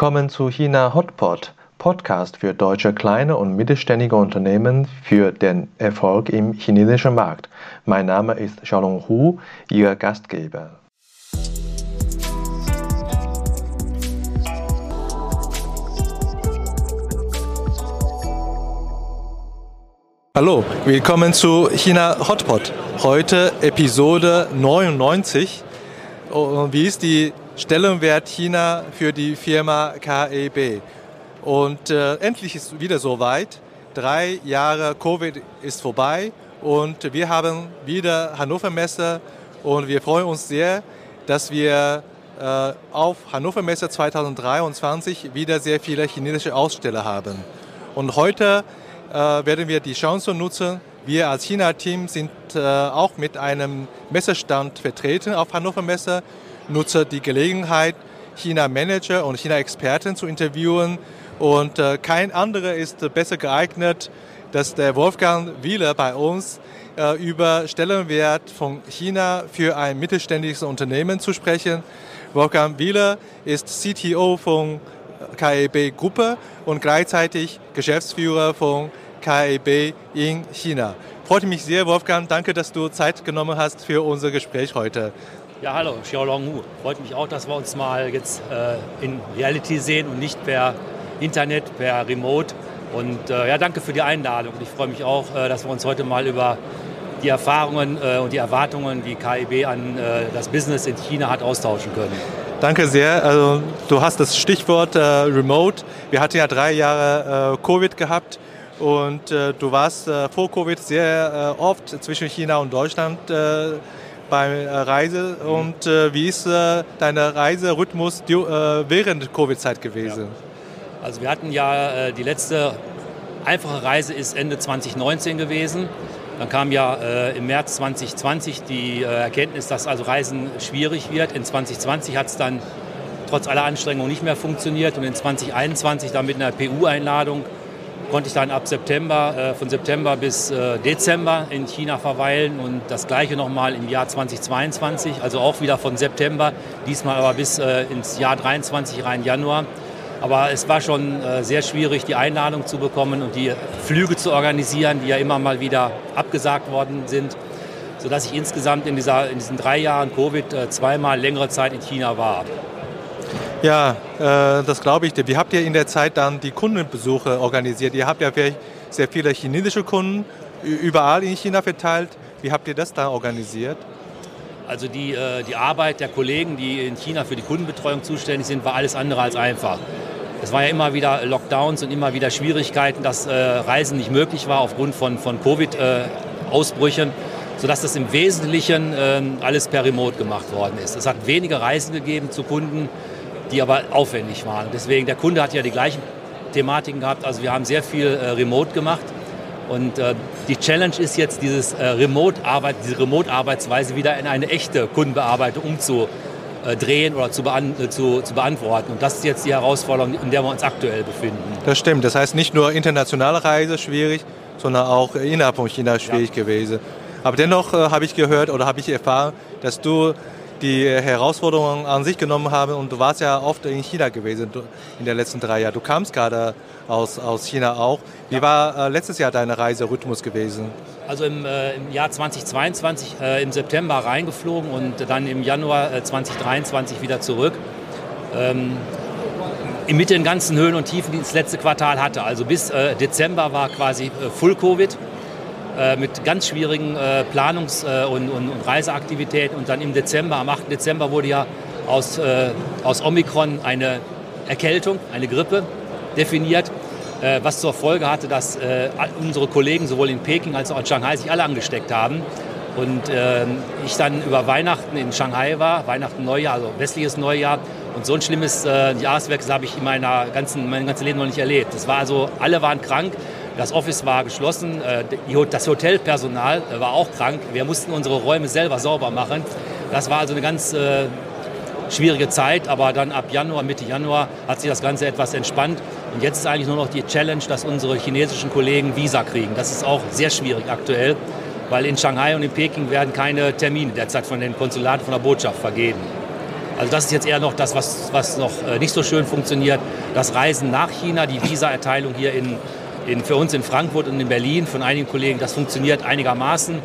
Willkommen zu China Hotpot, Podcast für deutsche kleine und mittelständige Unternehmen für den Erfolg im chinesischen Markt. Mein Name ist Xiaolong Hu, Ihr Gastgeber. Hallo, willkommen zu China Hotpot. Heute Episode 99. Wie ist die Stellenwert China für die Firma KEB? Und äh, endlich ist wieder soweit. Drei Jahre Covid ist vorbei und wir haben wieder Hannover Messe und wir freuen uns sehr, dass wir äh, auf Hannover Messe 2023 wieder sehr viele chinesische Aussteller haben. Und heute äh, werden wir die Chance nutzen. Wir als China-Team sind äh, auch mit einem Messestand vertreten auf Hannover Messe, nutze die Gelegenheit, China-Manager und China-Experten zu interviewen. Und äh, kein anderer ist besser geeignet, dass der Wolfgang Wieler bei uns über Stellenwert von China für ein mittelständisches Unternehmen zu sprechen. Wolfgang Wieler ist CTO von KEB Gruppe und gleichzeitig Geschäftsführer von KEB in China. Freut mich sehr, Wolfgang. Danke, dass du Zeit genommen hast für unser Gespräch heute. Ja, hallo, Xiaolong Hu. Freut mich auch, dass wir uns mal jetzt äh, in Reality sehen und nicht per Internet, per Remote. Und äh, ja, danke für die Einladung. Ich freue mich auch, äh, dass wir uns heute mal über die Erfahrungen äh, und die Erwartungen, die KIB an äh, das Business in China hat, austauschen können. Danke sehr. Also, du hast das Stichwort äh, Remote. Wir hatten ja drei Jahre Covid gehabt. Und du warst vor Covid sehr oft zwischen China und Deutschland beim äh, Reise. Mhm. Und äh, wie ist dein Reiserhythmus während Covid-Zeit gewesen? Ja. Also wir hatten ja die letzte einfache Reise ist Ende 2019 gewesen. Dann kam ja im März 2020 die Erkenntnis, dass also Reisen schwierig wird. In 2020 hat es dann trotz aller Anstrengungen nicht mehr funktioniert und in 2021 dann mit einer PU-Einladung konnte ich dann ab September, äh, von September bis äh, Dezember in China verweilen und das gleiche nochmal im Jahr 2022, also auch wieder von September, diesmal aber bis äh, ins Jahr 23 rein Januar. Aber es war schon äh, sehr schwierig, die Einladung zu bekommen und die Flüge zu organisieren, die ja immer mal wieder abgesagt worden sind, sodass ich insgesamt in, dieser, in diesen drei Jahren Covid äh, zweimal längere Zeit in China war. Ja, äh, das glaube ich dir. Wie habt ihr in der Zeit dann die Kundenbesuche organisiert? Ihr habt ja sehr viele chinesische Kunden überall in China verteilt. Wie habt ihr das da organisiert? Also die, äh, die Arbeit der Kollegen, die in China für die Kundenbetreuung zuständig sind, war alles andere als einfach. Es war ja immer wieder Lockdowns und immer wieder Schwierigkeiten, dass äh, Reisen nicht möglich war aufgrund von, von Covid-Ausbrüchen, sodass das im Wesentlichen ähm, alles per Remote gemacht worden ist. Es hat wenige Reisen gegeben zu Kunden, die aber aufwendig waren. Deswegen, der Kunde hat ja die gleichen Thematiken gehabt. Also wir haben sehr viel äh, Remote gemacht. Und äh, die Challenge ist jetzt, dieses, äh, Remote-Arbeit, diese Remote-Arbeitsweise wieder in eine echte Kundenbearbeitung umzudrehen oder zu, bean äh, zu, zu, beantworten. Und das ist jetzt die Herausforderung, in der wir uns aktuell befinden. Das stimmt. Das heißt nicht nur internationale Reise schwierig, sondern auch innerhalb von China schwierig ja. gewesen. Aber dennoch äh, habe ich gehört oder habe ich erfahren, dass du die Herausforderungen an sich genommen haben. Und du warst ja oft in China gewesen in den letzten drei Jahren. Du kamst gerade aus, aus China auch. Wie ja. war äh, letztes Jahr dein Reiserhythmus gewesen? Also im, äh, im Jahr 2022 äh, im September reingeflogen und dann im Januar 2023 äh, wieder zurück. Ähm, mit den ganzen Höhen und Tiefen, die das letzte Quartal hatte. Also bis äh, Dezember war quasi äh, Full Covid. Äh, mit ganz schwierigen äh, Planungs- äh, und, und, und, Reiseaktivitäten. Und dann im Dezember, am 8. Dezember wurde ja aus, äh, aus Omikron eine Erkältung, eine Grippe definiert, äh, was zur Folge hatte, dass unsere Kollegen sowohl in Peking als auch in Shanghai sich alle angesteckt haben. Und ähm, ich dann über Weihnachten in Shanghai war, Weihnachten, Neujahr, also westliches Neujahr. Und so ein schlimmes äh, Jahreswechsel habe ich in meiner ganzen, meinem ganzen Leben noch nicht erlebt. Das war also, alle waren krank. Das Office war geschlossen, äh, das Hotelpersonal äh, war auch krank. Wir mussten unsere Räume selber sauber machen. Das war also eine ganz äh, schwierige Zeit, aber dann ab Januar, Mitte Januar hat sich das Ganze etwas entspannt. Und jetzt ist eigentlich nur noch die Challenge, dass unsere chinesischen Kollegen Visa kriegen. Das ist auch sehr schwierig aktuell, weil in Shanghai und in Peking werden keine Termine derzeit von den Konsulaten, von der Botschaft vergeben. Also das ist jetzt eher noch das, was, was noch nicht so schön funktioniert. Das Reisen nach China, die Visa-Erteilung hier in, in, für uns in Frankfurt und in Berlin von einigen Kollegen, das funktioniert einigermaßen.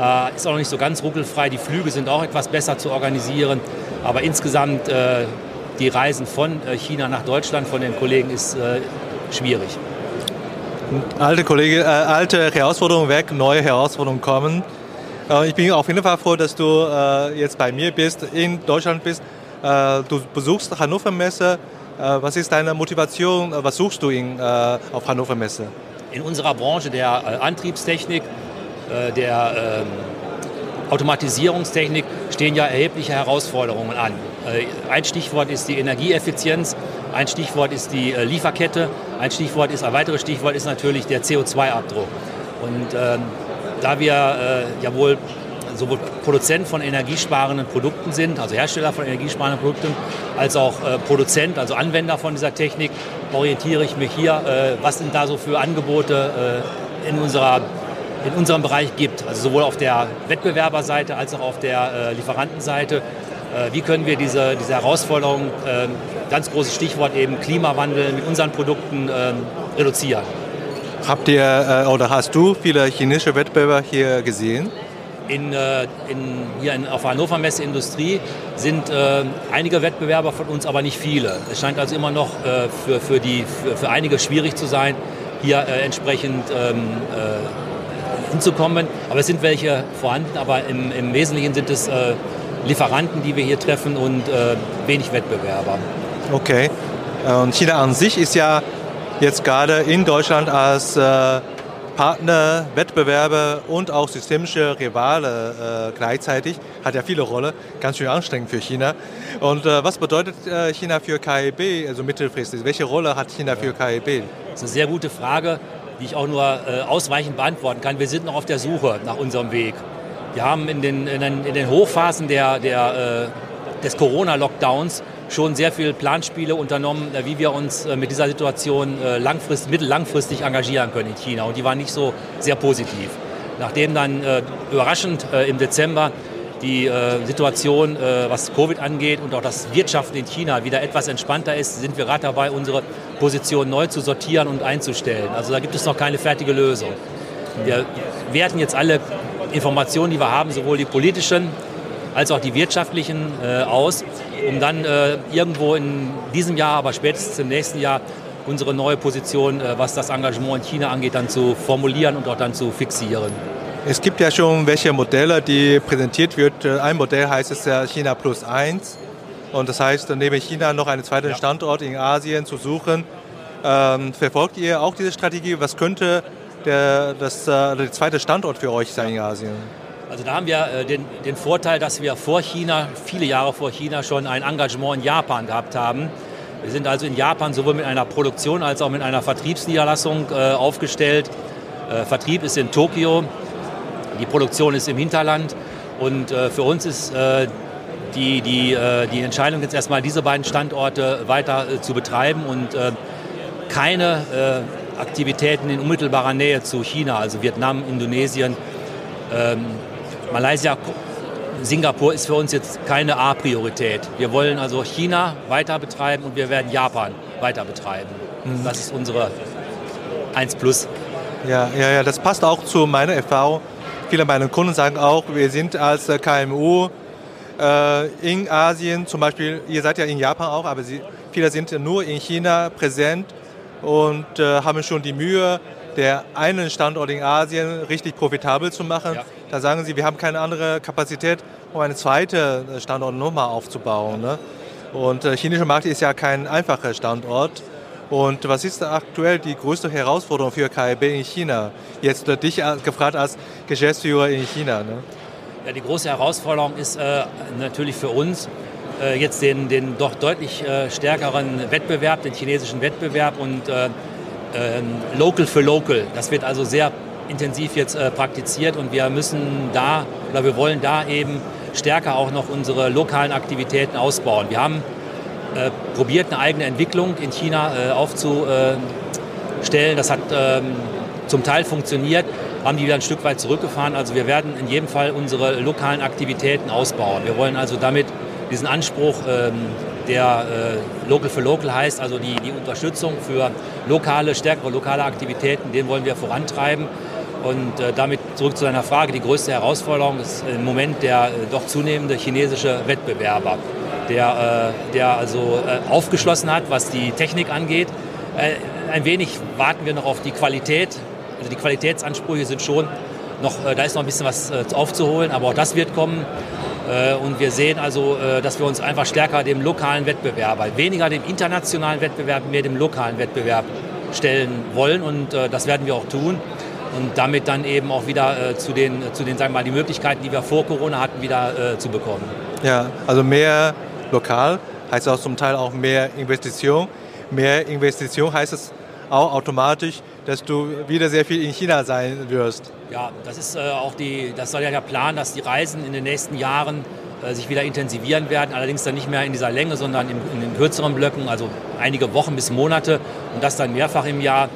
Äh, ist auch noch nicht so ganz ruckelfrei. Die Flüge sind auch etwas besser zu organisieren. Aber insgesamt äh, die Reisen von äh, China nach Deutschland von den Kollegen ist äh, schwierig. Alte Kollege, äh, alte Herausforderungen weg, neue Herausforderungen kommen. Äh, ich bin auf jeden Fall froh, dass du jetzt bei mir bist, in Deutschland bist. Du besuchst Hannover Messe. Was ist deine Motivation? Was suchst du in, auf Hannover Messe? In unserer Branche der Antriebstechnik, der ähm, Automatisierungstechnik stehen ja erhebliche Herausforderungen an. Ein Stichwort ist die Energieeffizienz, ein Stichwort ist die Lieferkette, ein Stichwort ist, ein weiteres Stichwort ist natürlich der CO2-Abdruck. Und ähm, da wir äh, ja wohl sowohl Produzent von energiesparenden Produkten sind, also Hersteller von energiesparenden Produkten, als auch äh, Produzent, also Anwender von dieser Technik, orientiere ich mich hier, äh, was sind da so für Angebote äh, in, unserer, in unserem Bereich gibt. Also sowohl auf der Wettbewerberseite als auch auf der äh, Lieferantenseite. Äh, wie können wir diese, diese Herausforderung, ähm, ganz großes Stichwort eben Klimawandel, mit unseren Produkten ähm, reduzieren? Habt ihr äh, oder hast du viele chinesische Wettbewerber hier gesehen? In, äh, in, hier in, auf Hannover Messe Industrie sind äh, einige Wettbewerber von uns, aber nicht viele. Es scheint also immer noch äh, für, für, die, für, für, einige schwierig zu sein, hier äh, entsprechend ähm, äh, hinzukommen. Aber es sind welche vorhanden, aber im, im Wesentlichen sind es Lieferanten, die wir hier treffen und wenig Wettbewerber. Okay. Und China an sich ist ja jetzt gerade in Deutschland als äh, Partner, Wettbewerber und auch systemische Rivale äh, gleichzeitig, hat ja viele Rolle, ganz schön anstrengend für China. Und äh, was bedeutet äh, China für KIB, also mittelfristig? Welche Rolle hat China für KIB? Das ist eine sehr gute Frage, die ich auch nur äh, ausweichend beantworten kann. Wir sind noch auf der Suche nach unserem Weg. Wir haben in den, in den, in den Hochphasen der, der, äh, des Corona-Lockdowns schon sehr viele Planspiele unternommen, äh, wie wir uns äh, mit dieser Situation äh, langfristig, mittellangfristig engagieren können in China. Und die waren nicht so sehr positiv. Nachdem dann überraschend im Dezember die Situation, was Covid angeht und auch das Wirtschaften in China wieder etwas entspannter ist, sind wir gerade dabei, unsere Position neu zu sortieren und einzustellen. Also da gibt es noch keine fertige Lösung. Wir werten jetzt alle Informationen, die wir haben, sowohl die politischen als auch die wirtschaftlichen äh, aus, um dann äh, irgendwo in diesem Jahr, aber spätestens im nächsten Jahr unsere neue Position, äh, was das Engagement in China angeht, dann zu formulieren und auch dann zu fixieren. Es gibt ja schon welche Modelle, die präsentiert wird. Äh, ein Modell heißt es ja China plus eins. Und das heißt, neben China noch einen zweiten Standort in Asien zu suchen. Ähm, verfolgt ihr auch diese Strategie? Was könnte der, das, äh, der zweite Standort für euch sein in Asien? Also da haben wir äh, den, den Vorteil, dass wir vor China, viele Jahre vor China schon ein Engagement in Japan gehabt haben. Wir sind also in Japan sowohl mit einer Produktion als auch mit einer Vertriebsniederlassung äh, aufgestellt. Äh, Vertrieb ist in Tokio, die Produktion ist im Hinterland und für uns ist die, die, die Entscheidung jetzt erstmal diese beiden Standorte weiter zu betreiben und keine Aktivitäten in unmittelbarer Nähe zu China, also Vietnam, Indonesien, ähm, Malaysia, Singapur ist für uns jetzt keine A-Priorität. Wir wollen also China weiter betreiben und wir werden Japan weiter betreiben. Mhm. Das ist unsere 1 Plus. Ja, ja, ja, das passt auch zu meiner Erfahrung. Viele meiner Kunden sagen auch, wir sind als KMU äh, in Asien, zum Beispiel, ihr seid ja in Japan auch, aber sie, viele sind nur in China präsent und äh, haben schon die Mühe, der einen Standort in Asien richtig profitabel zu machen. Ja. Da sagen sie, wir haben keine andere Kapazität, um einen zweiten äh, Standort nochmal aufzubauen. Ne? Und der äh, chinesische Markt ist ja kein einfacher Standort. Und was ist aktuell die größte Herausforderung für KIB in China? Jetzt dich gefragt als Geschäftsführer in China. Ne? Ja, die große Herausforderung ist äh, natürlich für uns, äh, jetzt den, den doch deutlich äh, stärkeren Wettbewerb, den chinesischen Wettbewerb und äh, ähm, Local für Local. Das wird also sehr intensiv jetzt äh, praktiziert und wir müssen da oder wir wollen da eben stärker auch noch unsere lokalen Aktivitäten ausbauen. Wir haben äh, probiert, eine eigene Entwicklung in China äh, aufzustellen. Das hat ähm, zum Teil funktioniert, haben die wieder ein Stück weit zurückgefahren. Also wir werden in jedem Fall unsere lokalen Aktivitäten ausbauen. Wir wollen also damit diesen Anspruch, ähm, der äh, Local for Local heißt, also die, die Unterstützung für lokale, stärkere lokale Aktivitäten, den wollen wir vorantreiben. Und äh, damit zurück zu deiner Frage, die größte Herausforderung ist im Moment der äh, doch zunehmende chinesische Wettbewerber, der, äh, der also äh, aufgeschlossen hat, was die Technik angeht. Äh, ein wenig warten wir noch auf die Qualität. Also die Qualitätsansprüche sind schon noch, äh, da ist noch ein bisschen was aufzuholen, aber auch das wird kommen. Und wir sehen also, dass wir uns einfach stärker dem lokalen Wettbewerb, weniger dem internationalen Wettbewerb, mehr dem lokalen Wettbewerb stellen wollen. Und das werden wir auch tun und damit dann eben auch wieder äh, zu den, zu den sagen wir mal, die Möglichkeiten, die wir vor Corona hatten, wieder äh, zu bekommen. Ja, also mehr lokal heißt auch zum Teil auch mehr Investition. Mehr Investition heißt es auch automatisch, dass du wieder sehr viel in China sein wirst. Ja, das ist äh, auch die, das soll ja der Plan, dass die Reisen in den nächsten Jahren äh, sich wieder intensivieren werden, allerdings dann nicht mehr in dieser Länge, sondern in, in den kürzeren Blöcken, also einige Wochen bis Monate und das dann mehrfach im Jahr.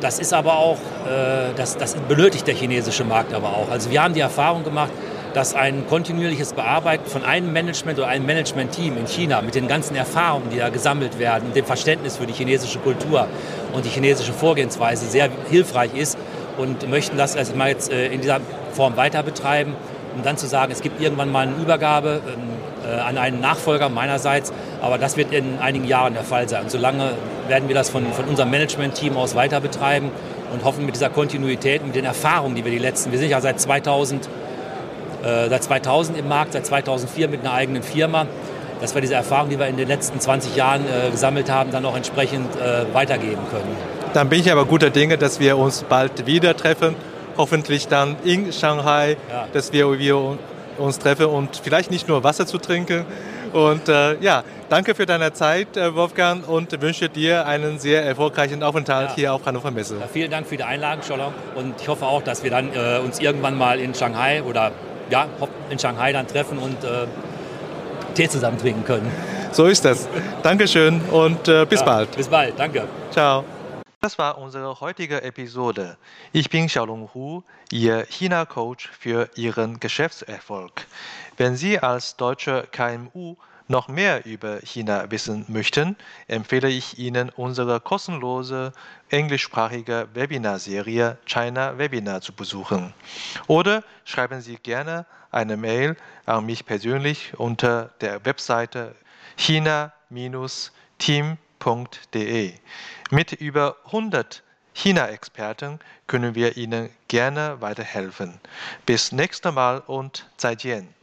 Das ist aber auch, äh, das, das benötigt der chinesische Markt aber auch. Also wir haben die Erfahrung gemacht, dass ein kontinuierliches Bearbeiten von einem Management oder einem Management-Team in China mit den ganzen Erfahrungen, die da gesammelt werden dem Verständnis für die chinesische Kultur und die chinesische Vorgehensweise sehr hilfreich ist und möchten das also mal jetzt äh, in dieser Form weiter betreiben, um dann zu sagen, es gibt irgendwann mal eine Übergabe ähm, äh, an einen Nachfolger meinerseits, aber das wird in einigen Jahren der Fall sein. Und solange werden wir das von, von unserem Management-Team aus weiter betreiben und hoffen mit dieser Kontinuität, mit den Erfahrungen, die wir die letzten, wir sind ja seit 2000, äh, seit 2000 im Markt, seit 2004 mit einer eigenen Firma, dass wir diese Erfahrungen, die wir in den letzten 20 Jahren äh, gesammelt haben, dann auch entsprechend äh, weitergeben können. Dann bin ich aber guter Dinge, dass wir uns bald wieder treffen, hoffentlich dann in Shanghai, ja. dass wir, wir uns treffen und vielleicht nicht nur Wasser zu trinken. Und äh, ja, Danke für deine Zeit, äh, Wolfgang, und wünsche dir einen sehr erfolgreichen Aufenthalt ja. hier auf Hannover Messe. Ja, vielen Dank für die Einladung, Scholler. Und ich hoffe auch, dass wir dann äh, uns irgendwann mal in Shanghai oder ja, in Shanghai dann treffen und äh, Tee zusammen trinken können. So ist das. Dankeschön und äh, bis ja, bald. Bis bald, danke. Ciao. Das war unsere heutige Episode. Ich bin Xiaolong Hu, Ihr China-Coach für Ihren Geschäftserfolg. Wenn Sie als deutsche KMU noch mehr über China wissen möchten, empfehle ich Ihnen unsere kostenlose englischsprachige Webinarserie China Webinar zu besuchen. Oder schreiben Sie gerne eine Mail an mich persönlich unter der Webseite china-team.de. Mit über 100 China-Experten können wir Ihnen gerne weiterhelfen. Bis nächstes Mal und 再见.